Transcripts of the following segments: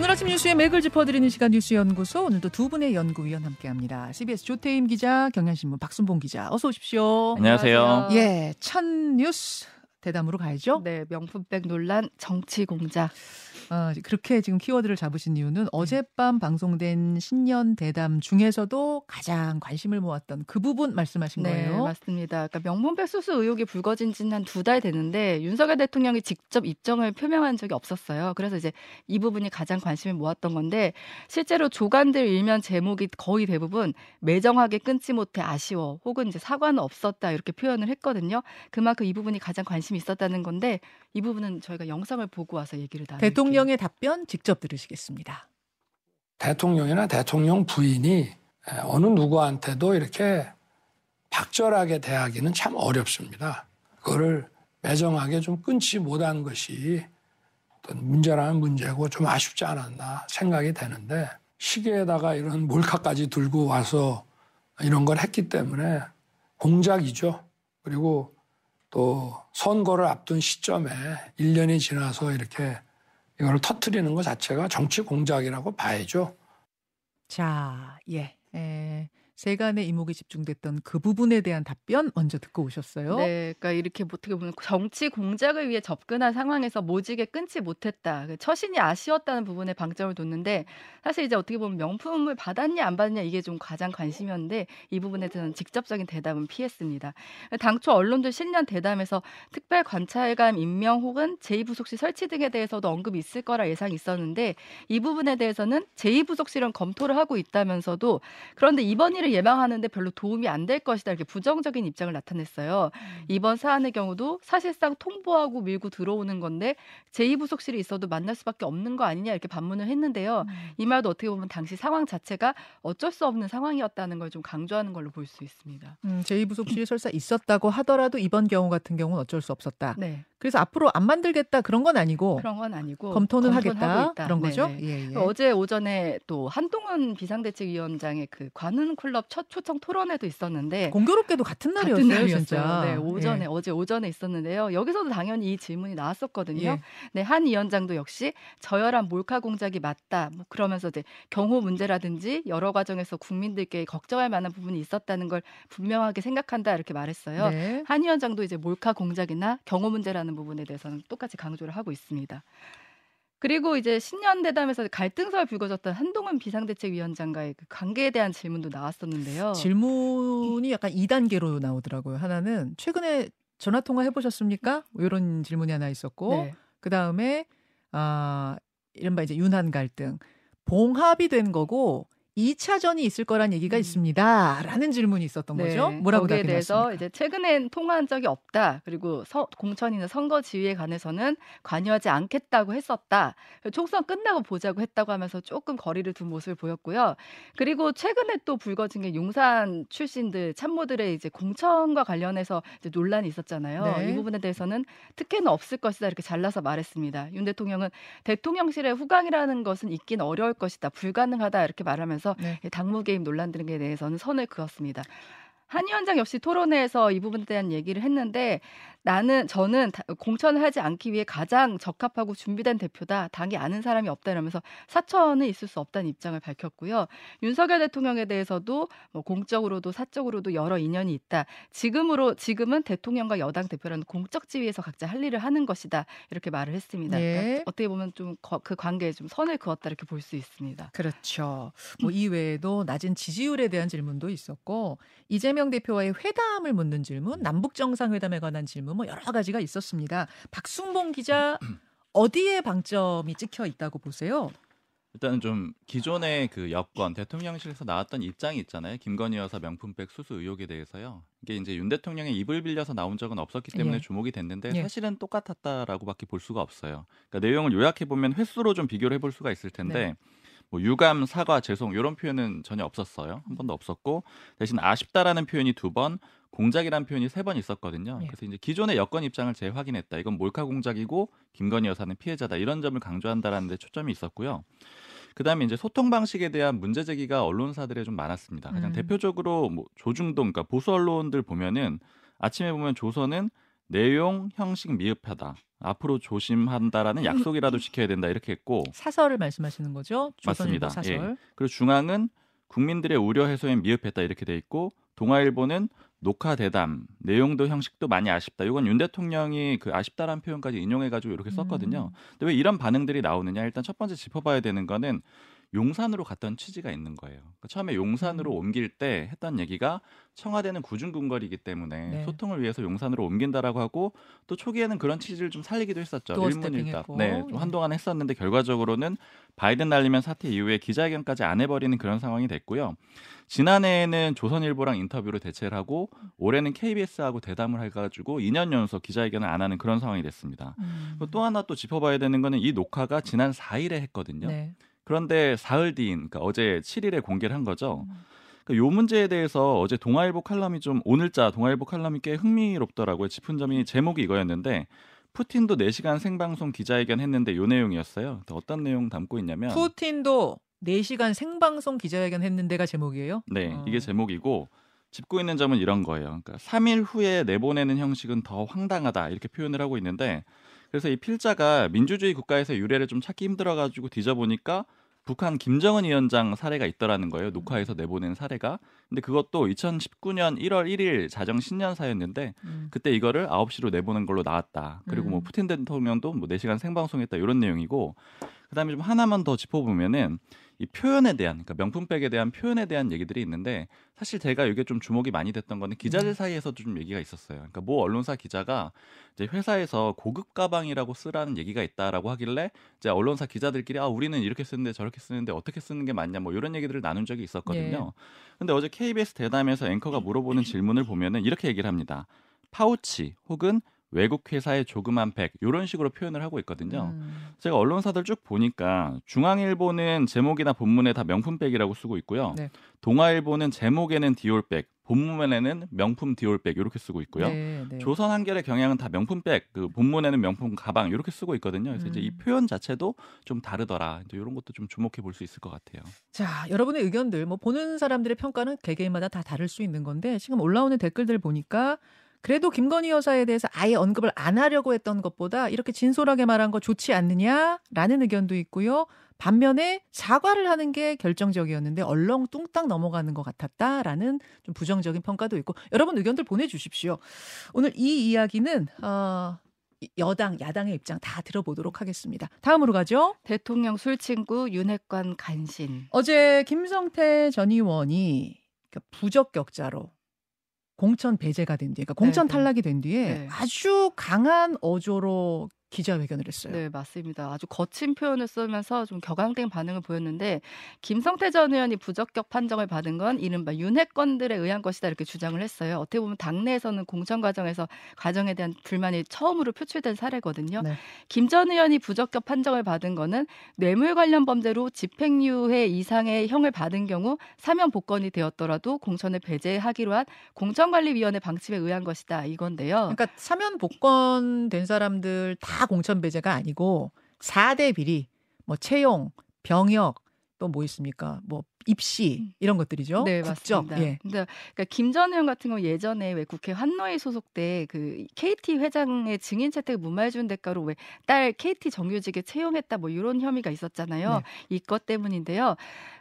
오늘 아침 뉴스의 맥을 짚어드리는 시간 뉴스연구소 오늘도 두 분의 연구위원 함께합니다. CBS 조태임 기자, 경향신문 박순봉 기자, 어서 오십시오. 안녕하세요. 예, 첫 뉴스 대담으로 가야죠. 네, 명품백 논란 정치 공작. 어, 그렇게 지금 키워드를 잡으신 이유는 어젯밤 방송된 신년 대담 중에서도 가장 관심을 모았던 그 부분 말씀하신 네, 거예요. 맞습니다. 그러니까 명품백 수수 의혹이 불거진 지는 한 두달 됐는데 윤석열 대통령이 직접 입장을 표명한 적이 없었어요. 그래서 이제 이 부분이 가장 관심을 모았던 건데 실제로 조간들 일면 제목이 거의 대부분 매정하게 끊지 못해 아쉬워 혹은 이제 사과는 없었다 이렇게 표현을 했거든요. 그만큼 이 부분이 가장 관심이 있었다는 건데 이 부분은 저희가 영상을 보고 와서 얘기를 나눌게요. 대통령의 답변 직접 들으시겠습니다. 대통령이나 대통령 부인이 어느 누구한테도 이렇게 박절하게 대하기는 참 어렵습니다. 그거를 매정하게 좀 끊지 못한 것이 어떤 문제라는 문제고 좀 아쉽지 않았나 생각이 되는데 시계에다가 이런 몰카까지 들고 와서 이런 걸 했기 때문에 공작이죠. 그리고 또 선거를 앞둔 시점에 1년이 지나서 이렇게 이걸 터트리는 것 자체가 정치 공작이라고 봐야죠. 자, 예. 에, 세간의 이목이 집중됐던 그 부분에 대한 답변 먼저 듣고 오셨어요. 네, 그러니까 이렇게 어떻게 보면 정치 공작을 위해 접근한 상황에서 모지게 끊지 못했다. 그 처신이 아쉬웠다는 부분에 방점을 뒀는데 사실 이제 어떻게 보면 명품을 받았냐 안 받았냐 이게 좀 가장 관심이었는데 이 부분에 대한 직접적인 대답은 피했습니다. 당초 언론들 신년 대담에서 특별 관찰관 임명 혹은 제2부속실 설치 등에 대해서도 언급이 있을 거라 예상이 있었는데 이 부분에 대해서는 제2부속실은 검토를 하고 있다면서도 그런데 이번 일을 예방하는데 별로 도움이 안 될 것이다 이렇게 부정적인 입장을 나타냈어요. 이번 사안의 경우도 사실상 통보하고 밀고 들어오는 건데 제2부속실이 있어도 만날 수밖에 없는 거 아니냐 이렇게 반문을 했는데요. 이 말도 어떻게 보면 당시 상황 자체가 어쩔 수 없는 상황이었다는 걸 좀 강조하는 걸로 볼 수 있습니다. 음, 제2부속실이 설사 있었다고 하더라도 이번 경우 같은 경우는 어쩔 수 없었다. 네, 그래서 앞으로 안 만들겠다 그런 건 아니고 그런 건 아니고 검토는 하겠다 있다. 그런 거죠. 네네. 예, 예. 어제 오전에 또 한동훈 비상대책위원장의 그 관훈 클럽 첫 초청 토론회도 있었는데 공교롭게도 같은 날이었어요, 같은 날이었어요. 진짜. 네, 오전에 예. 어제 오전에 있었는데요. 여기서도 당연히 이 질문이 나왔었거든요. 예. 네, 한 위원장도 역시 저열한 몰카 공작이 맞다. 뭐 그러면서 이제 경호 문제라든지 여러 과정에서 국민들께 걱정할 만한 부분이 있었다는 걸 분명하게 생각한다 이렇게 말했어요. 네. 한 위원장도 이제 몰카 공작이나 경호 문제라는 부분에 대해서는 똑같이 강조를 하고 있습니다. 그리고 이제 신년 대담에서 갈등설 불거졌던 한동훈 비상대책위원장과의 그 관계에 대한 질문도 나왔었는데요. 질문이 약간 2단계로 나오더라고요. 하나는 최근에 전화 통화 해보셨습니까? 이런 질문이 하나 있었고, 네. 그 다음에 아 이른바 이제 윤한 갈등 봉합이 된 거고 2차전이 있을 거란 얘기가 음. 있습니다. 라는 질문이 있었던 거죠. 뭐라고 거기에 답변 대해서? 이제 최근엔 통화한 적이 없다. 그리고 서- 공천이나 선거 지휘에 관해서는 관여하지 않겠다고 했었다. 총선 끝나고 보자고 했다고 하면서 조금 거리를 둔 모습을 보였고요. 그리고 최근에 또 불거진 게 용산 출신들 참모들의 이제 공천과 관련해서 이제 논란이 있었잖아요. 네. 이 부분에 대해서는 특혜는 없을 것이다 이렇게 잘라서 말했습니다. 윤 대통령은 대통령실의 후광이라는 것은 있긴 어려울 것이다, 불가능하다 이렇게 말하면서 네. 당무 개입 논란 등에 대해서는 선을 그었습니다. 한 위원장 역시 토론회에서 이 부분에 대한 얘기를 했는데 나는 저는 다- 공천을 하지 않기 위해 가장 적합하고 준비된 대표다. 당이 아는 사람이 없다 이러면서 사천은 있을 수 없다는 입장을 밝혔고요. 윤석열 대통령에 대해서도 뭐 공적으로도 사적으로도 여러 인연이 있다. 지금으로 지금은 대통령과 여당 대표라는 공적 지위에서 각자 할 일을 하는 것이다. 이렇게 말을 했습니다. 예. 그러니까 어떻게 보면 좀 그 관계에 좀 선을 그었다 이렇게 볼 수 있습니다. 그렇죠. 뭐 이외에도 낮은 지지율에 대한 질문도 있었고 이재명 대표와의 회담을 묻는 질문, 남북 정상회담에 관한 질문 뭐 여러 가지가 있었습니다. 박순봉 기자 어디에 방점이 찍혀 있다고 보세요? 일단은 좀 기존의 그 여권 대통령실에서 나왔던 입장이 있잖아요. 김건희 여사 명품백 수수 의혹에 대해서요. 이게 이제 윤 대통령의 입을 빌려서 나온 적은 없었기 때문에 예. 주목이 됐는데 예. 사실은 똑같았다라고밖에 볼 수가 없어요. 그러니까 내용을 요약해 보면 횟수로 좀 비교를 해볼 수가 있을 텐데 네. 뭐 유감, 사과, 죄송 이런 표현은 전혀 없었어요. 한 번도 없었고 대신 아쉽다라는 표현이 두 번, 공작이라는 표현이 세 번 있었거든요. 예. 그래서 이제 기존의 여권 입장을 재확인했다. 이건 몰카 공작이고 김건희 여사는 피해자다. 이런 점을 강조한다라는 데 초점이 있었고요. 그다음에 이제 소통 방식에 대한 문제 제기가 언론사들에 좀 많았습니다. 가장 음. 대표적으로 뭐 조중동 그러니까 보수 언론들 보면은 아침에 보면 조선은 내용 형식 미흡하다. 앞으로 조심한다라는 약속이라도 지켜야 된다 이렇게 했고 사설을 말씀하시는 거죠? 맞습니다. 사설. 예. 그리고 중앙은 국민들의 우려 해소에 미흡했다 이렇게 돼 있고 동아일보는 녹화 대담 내용도 형식도 많이 아쉽다. 이건 윤 대통령이 그 아쉽다라는 표현까지 인용해가지고 이렇게 썼거든요. 음. 근데 왜 이런 반응들이 나오느냐? 일단 첫 번째 짚어봐야 되는 거는 용산으로 갔던 취지가 있는 거예요. 그러니까 처음에 용산으로 음. 옮길 때 했던 얘기가 청와대는 구중궁궐이기 때문에 네. 소통을 위해서 용산으로 옮긴다라고 하고 또 초기에는 그런 취지를 좀 살리기도 했었죠. 일문일답. 네, 좀 한동안 했었는데 결과적으로는 바이든 날리면 사태 이후에 기자회견까지 안 해버리는 그런 상황이 됐고요. 지난해에는 조선일보랑 인터뷰로 대체를 하고 올해는 KBS하고 대담을 해가지고 2년 연속 기자회견을 안 하는 그런 상황이 됐습니다. 음. 또 하나 또 짚어봐야 되는 거는 이 녹화가 지난 4일에 했거든요. 네. 그런데 사흘 뒤인 그러니까 어제 7일에 공개를 한 거죠. 음. 그러니까 요 문제에 대해서 어제 동아일보 칼럼이 좀 오늘자 동아일보 칼럼이 꽤 흥미롭더라고요. 짚은 점이 제목이 이거였는데 푸틴도 4시간 생방송 기자회견 했는데 요 내용이었어요. 어떤 내용 담고 있냐면 푸틴도 4시간 생방송 기자회견 했는데가 제목이에요. 네, 어. 이게 제목이고 짚고 있는 점은 이런 거예요. 그러니까 3일 후에 내보내는 형식은 더 황당하다 이렇게 표현을 하고 있는데 그래서 이 필자가 민주주의 국가에서 유래를 좀 찾기 힘들어가지고 뒤져보니까 북한 김정은 위원장 사례가 있더라는 거예요. 녹화해서 내보낸 사례가. 근데 그것도 2019년 1월 1일 자정 신년사였는데 음. 그때 이거를 9시로 내보낸 걸로 나왔다. 그리고 뭐 음. 푸틴 대통령도 뭐 4시간 생방송했다 이런 내용이고 그다음에 좀 하나만 더 짚어보면은 이 표현에 대한 그러니까 명품백에 대한 표현에 대한 얘기들이 있는데 사실 제가 이게 좀 주목이 많이 됐던 거는 기자들 음. 사이에서도 좀 얘기가 있었어요. 그러니까 모 언론사 기자가 이제 회사에서 고급 가방이라고 쓰라는 얘기가 있다라고 하길래 이제 언론사 기자들끼리 아 우리는 이렇게 쓰는데 저렇게 쓰는데 어떻게 쓰는 게 맞냐 뭐 이런 얘기들을 나눈 적이 있었거든요. 근데 어제 KBS 대담에서 앵커가 물어보는 질문을 보면은 이렇게 얘기를 합니다. 파우치 혹은 외국 회사의 조그만 백 이런 식으로 표현을 하고 있거든요. 음. 제가 언론사들 쭉 보니까 중앙일보는 제목이나 본문에 다 명품백이라고 쓰고 있고요. 네. 동아일보는 제목에는 디올백, 본문에는 명품 디올백 이렇게 쓰고 있고요. 네, 네. 조선 한결의 경향은 다 명품백, 그 본문에는 명품 가방 이렇게 쓰고 있거든요. 그래서 이제 이 음. 표현 자체도 좀 다르더라. 이제 이런 것도 좀 주목해 볼 수 있을 것 같아요. 자, 여러분의 의견들, 뭐 보는 사람들의 평가는 개개인마다 다 다를 수 있는 건데 지금 올라오는 댓글들 보니까 그래도 김건희 여사에 대해서 아예 언급을 안 하려고 했던 것보다 이렇게 진솔하게 말한 거 좋지 않느냐라는 의견도 있고요. 반면에 사과를 하는 게 결정적이었는데 얼렁 뚱땅 넘어가는 것 같았다라는 좀 부정적인 평가도 있고 여러분 의견들 보내주십시오. 오늘 이 이야기는 어, 여당, 야당의 입장 다 들어보도록 하겠습니다. 다음으로 가죠. 대통령 술 친구 윤핵관 간신. 어제 김성태 전 의원이 그 부적격자로 공천 배제가 된 뒤에, 그러니까 공천 네, 네. 탈락이 된 뒤에 네. 아주 강한 어조로 기자회견을 했어요. 네, 맞습니다. 아주 거친 표현을 쓰면서 좀 격앙된 반응을 보였는데 김성태 전 의원이 부적격 판정을 받은 건 이른바 윤핵건들에 의한 것이다 이렇게 주장을 했어요. 어떻게 보면 당내에서는 공천 과정에서 과정에 대한 불만이 처음으로 표출된 사례거든요. 네. 김전 의원이 부적격 판정을 받은 거는 뇌물 관련 범죄로 집행유예 이상의 형을 받은 경우 사면 복권이 되었더라도 공천을 배제하기로 한 공천관리위원회 방침에 의한 것이다 이건데요. 그러니까 사면 복권 된 사람들 다 공천 배제가 아니고 4대 비리, 뭐 채용, 병역, 또 뭐 있습니까? 뭐 입시 이런 것들이죠. 네, 국적. 맞습니다. 예. 그러니까 김 전 의원 같은 경우 예전에 왜 국회 환노위 소속 때그 KT 회장의 증인 채택 무말준 대가로 왜 딸 KT 정규직에 채용했다 뭐 이런 혐의가 있었잖아요. 네. 이것 때문인데요.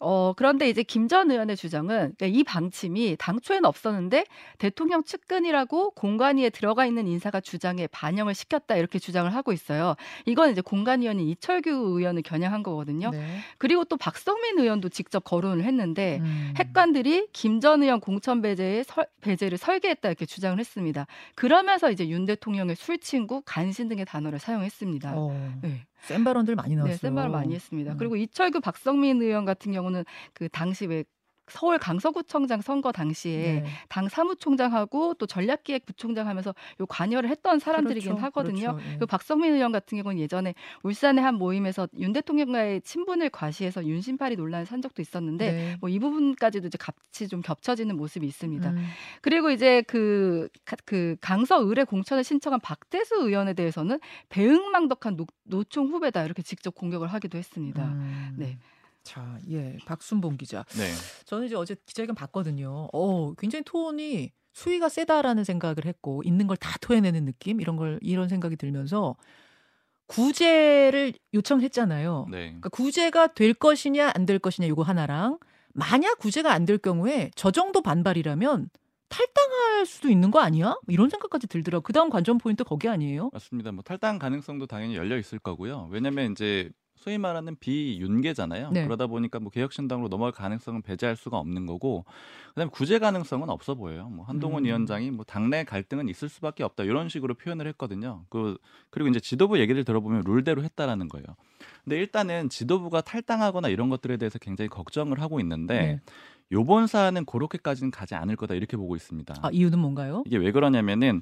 어 그런데 이제 김 전 의원의 주장은 그러니까 이 방침이 당초에는 없었는데 대통령 측근이라고 공관위에 들어가 있는 인사가 주장에 반영을 시켰다 이렇게 주장을 하고 있어요. 이건 이제 공관위원인 이철규 의원을 겨냥한 거거든요. 네. 그리고 또 박성민 의원도 직접 거론 을 했는데 음. 핵관들이 김전 의원 공천 배제의 설, 배제를 설계했다 이렇게 주장을 했습니다. 그러면서 이제 윤 대통령의 술친구, 간신 등의 단어를 사용했습니다. 어, 네, 센 발언들 많이 나왔어요. 네, 센 말을 많이 했습니다. 음. 그리고 이철규, 박성민 의원 같은 경우는 그 당시 왜 서울 강서구청장 선거 당시에 네. 당 사무총장하고 또 전략기획부총장 하면서 요 관여를 했던 사람들이긴 그렇죠, 하거든요. 그렇죠. 예. 그리고 박성민 의원 같은 경우는 예전에 울산의 한 모임에서 윤 대통령과의 친분을 과시해서 윤심팔이 논란을 산 적도 있었는데 네. 뭐이 부분까지도 이제 같이 좀 겹쳐지는 모습이 있습니다. 음. 그리고 이제 그, 가- 그 강서을에 공천을 신청한 박대수 의원에 대해서는 배은망덕한 노, 노총 후배다 이렇게 직접 공격을 하기도 했습니다. 음. 네. 자, 예, 박순봉 기자. 네. 저는 이제 어제 기자회견 봤거든요. 어, 굉장히 톤이 수위가 세다라는 생각을 했고 있는 걸 다 토해내는 느낌 이런 걸 이런 생각이 들면서 구제를 요청했잖아요. 네. 그러니까 구제가 될 것이냐 안 될 것이냐 이거 하나랑 만약 구제가 안 될 경우에 저 정도 반발이라면 탈당할 수도 있는 거 아니야? 이런 생각까지 들더라고. 그 다음 관전 포인트 거기 아니에요? 맞습니다. 뭐 탈당 가능성도 당연히 열려 있을 거고요. 왜냐면 이제 소위 말하는 비윤계잖아요. 네. 그러다 보니까 뭐 개혁신당으로 넘어갈 가능성은 배제할 수가 없는 거고, 그다음에 구제 가능성은 없어 보여요. 뭐 한동훈 음. 위원장이 뭐 당내 갈등은 있을 수밖에 없다 이런 식으로 표현을 했거든요. 그 그리고 이제 지도부 얘기를 들어보면 룰대로 했다라는 거예요. 근데 일단은 지도부가 탈당하거나 이런 것들에 대해서 굉장히 걱정을 하고 있는데 네. 요번 사안은 그렇게까지는 가지 않을 거다 이렇게 보고 있습니다. 아, 이유는 뭔가요? 이게 왜 그러냐면은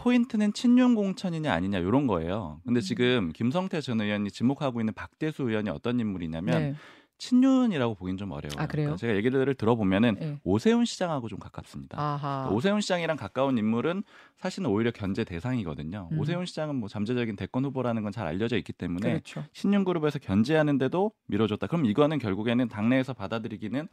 포인트는 친윤 공천이냐 아니냐 이런 거예요. 근데 음. 지금 김성태 전 의원이 지목하고 있는 박대수 의원이 어떤 인물이냐면 네. 친윤이라고 보긴 좀 어려워요. 아? 그러니까 제가 얘기를 들어보면은 네. 오세훈 시장하고 좀 가깝습니다. 아하. 오세훈 시장이랑 가까운 인물은 사실은 오히려 견제 대상이거든요. 음. 오세훈 시장은 뭐 잠재적인 대권 후보라는 건 잘 알려져 있기 때문에 그렇죠. 신윤 그룹에서 견제하는데도 밀어줬다. 그럼 이거는 결국에는 당내에서 받아들이기는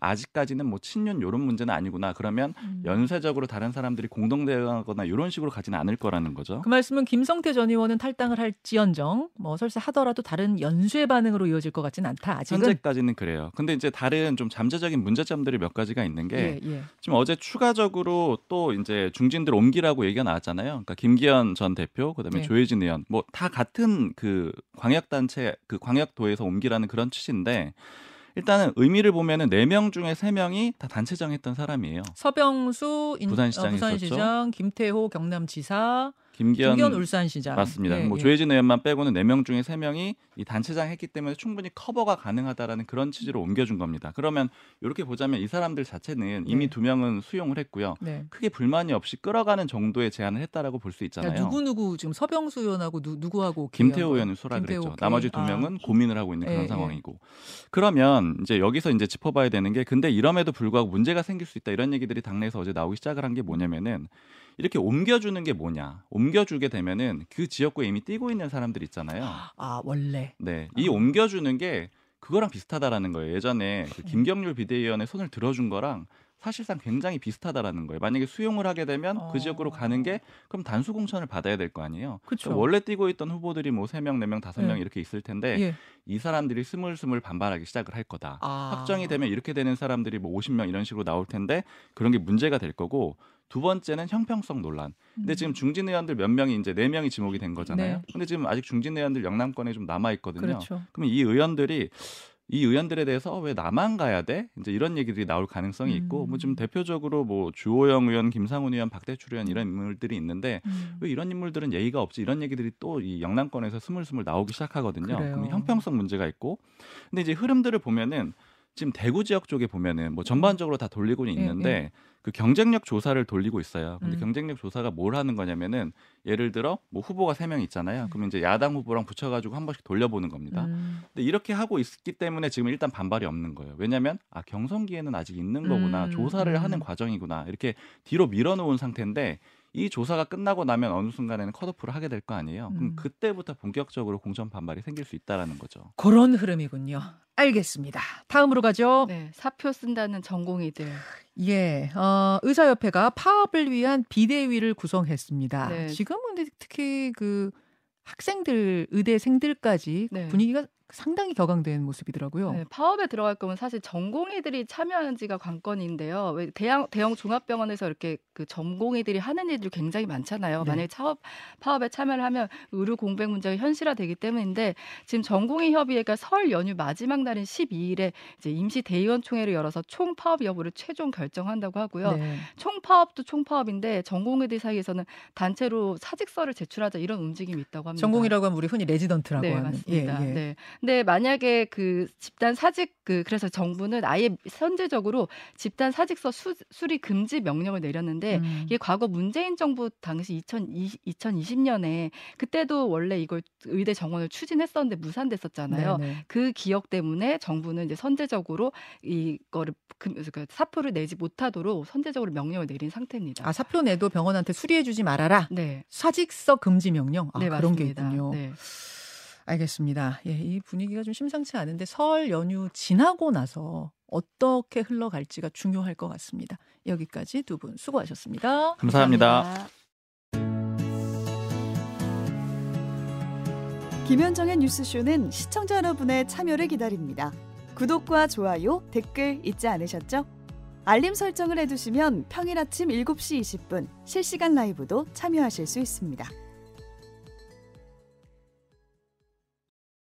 아직까지는 뭐 친윤 요런 문제는 아니구나. 그러면 음. 연쇄적으로 다른 사람들이 공동 대응하거나 이런 식으로 가지는 않을 거라는 거죠. 그 말씀은 김성태 전 의원은 탈당을 할지언정 뭐 설사 하더라도 다른 연쇄 반응으로 이어질 것 같지는 않다. 아직은. 현재까지는 그래요. 근데 이제 다른 좀 잠재적인 문제점들이 몇 가지가 있는 게 예, 예. 지금 어제 추가적으로 또 이제 중진들 옮기라고 얘기가 나왔잖아요. 그러니까 김기현 전 대표, 그다음에 네. 조혜진 의원, 뭐 다 같은 그 광역 단체, 그 광역도에서 옮기라는 그런 취지인데 일단은 의미를 보면은 네 명 중에 세 명이 다 단체장 했던 사람이에요. 서병수 인, 부산시장 어, 부산시장, 김태호 경남지사, 김기현, 김기현 울산시장. 맞습니다. 예, 뭐 예. 조혜진 의원만 빼고는 네명 중에 세 명이 이 단체장 했기 때문에 충분히 커버가 가능하다라는 그런 취지로 옮겨준 겁니다. 그러면 이렇게 보자면 이 사람들 자체는 이미 네. 두 명은 수용을 했고요. 네. 크게 불만이 없이 끌어가는 정도의 제안을 했다라고 볼 수 있잖아요. 그러니까 누구 누구 지금 서병수 의원하고 누, 누구하고 김태호 의원은 소라 김태호 그랬죠. 오케이. 나머지 두 아. 명은 고민을 하고 있는 그런 예, 예. 상황이고. 그러면 이제 여기서 이제 짚어봐야 되는 게 근데 이럼에도 불구하고 문제가 생길 수 있다 이런 얘기들이 당내에서 어제 나오기 시작을 한 게 뭐냐면은 이렇게 옮겨주는 게 뭐냐. 옮겨주게 되면은 그 지역구에 이미 뛰고 있는 사람들 있잖아요. 아 원래 네, 이 아. 옮겨주는 게 그거랑 비슷하다라는 거예요. 예전에 음. 그 김경률 비대위원의 손을 들어준 거랑 사실상 굉장히 비슷하다라는 거예요. 만약에 수용을 하게 되면 어. 그 지역으로 가는 게 그럼 단수 공천을 받아야 될 거 아니에요. 그렇죠. 그러니까 원래 뛰고 있던 후보들이 뭐 세 명, 네 명, 다섯 명 네. 이렇게 있을 텐데 예. 이 사람들이 스물스물 반발하기 시작을 할 거다. 아. 확정이 되면 이렇게 되는 사람들이 뭐 50명 이런 식으로 나올 텐데 그런 게 문제가 될 거고 두 번째는 형평성 논란. 근데 음. 지금 중진 의원들 몇 명이 이제 네 명이 지목이 된 거잖아요. 네. 근데 지금 아직 중진 의원들 영남권에 좀 남아 있거든요. 그렇죠. 그러면 이 의원들이 이 의원들에 대해서 어, 왜 나만 가야 돼? 이제 이런 얘기들이 나올 가능성이 있고 음. 뭐 지금 대표적으로 뭐 주호영 의원, 김상훈 의원, 박대출 의원 이런 인물들이 있는데 음. 왜 이런 인물들은 예의가 없지? 이런 얘기들이 또 이 영남권에서 스물스물 나오기 시작하거든요. 그래요. 그럼 형평성 문제가 있고 근데 이제 흐름들을 보면은 지금 대구 지역 쪽에 보면은 뭐 전반적으로 다 돌리고는 예, 있는데 그 경쟁력 조사를 돌리고 있어요. 근데 음. 경쟁력 조사가 뭘 하는 거냐면은 예를 들어 뭐 후보가 세 명 있잖아요. 그러면 이제 야당 후보랑 붙여 가지고 한 번씩 돌려보는 겁니다. 음. 근데 이렇게 하고 있기 때문에 지금 일단 반발이 없는 거예요. 왜냐하면 아 경선기에는 아직 있는 거구나, 음, 조사를 음. 하는 과정이구나 이렇게 뒤로 밀어놓은 상태인데 이 조사가 끝나고 나면 어느 순간에는 컷오프를 하게 될 거 아니에요. 음. 그럼 그때부터 본격적으로 공천 반발이 생길 수 있다라는 거죠. 그런 흐름이군요. 알겠습니다. 다음으로 가죠. 네, 사표 쓴다는 전공의들. 예, 어, 의사협회가 파업을 위한 비대위를 구성했습니다. 네. 지금은 특히 그 학생들, 의대생들까지 네. 분위기가 상당히 격앙된 모습이더라고요. 네, 파업에 들어갈 거면 사실 전공의들이 참여하는지가 관건인데요. 왜 대형 대형 종합병원에서 이렇게 그 전공의들이 하는 일들이 굉장히 많잖아요. 네. 만약에 차업 파업에 참여를 하면 의료 공백 문제가 현실화되기 때문인데 지금 전공의 협의회가 설 연휴 마지막 날인 12일에 이제 임시 대의원 총회를 열어서 총 파업 여부를 최종 결정한다고 하고요. 네. 총 파업도 총 파업인데 전공의들 사이에서는 단체로 사직서를 제출하자 이런 움직임이 있다고 합니다. 전공의라고 하면 우리 흔히 레지던트라고 네, 하는. 맞습니다. 예, 예. 네. 근데 만약에 그 집단 사직 그 그래서 정부는 아예 선제적으로 집단 사직서 수, 수리 금지 명령을 내렸는데 음. 이게 과거 문재인 정부 당시 2020, 2020년에 그때도 원래 이걸 의대 정원을 추진했었는데 무산됐었잖아요. 네, 네. 그 기억 때문에 정부는 이제 선제적으로 이거를 금, 그 사표를 내지 못하도록 선제적으로 명령을 내린 상태입니다. 아, 사표 내도 병원한테 수리해주지 말아라. 네. 사직서 금지 명령. 아, 네, 그런 맞습니다. 게 있군요. 네. 알겠습니다. 예, 이 분위기가 좀 심상치 않은데 설 연휴 지나고 나서 어떻게 흘러갈지가 중요할 것 같습니다. 여기까지 두 분 수고하셨습니다. 감사합니다. 감사합니다. 김현정의 뉴스쇼는 시청자 여러분의 참여를 기다립니다. 구독과 좋아요, 댓글 잊지 않으셨죠? 알림 설정을 해두시면 평일 아침 7시 20분 실시간 라이브도 참여하실 수 있습니다.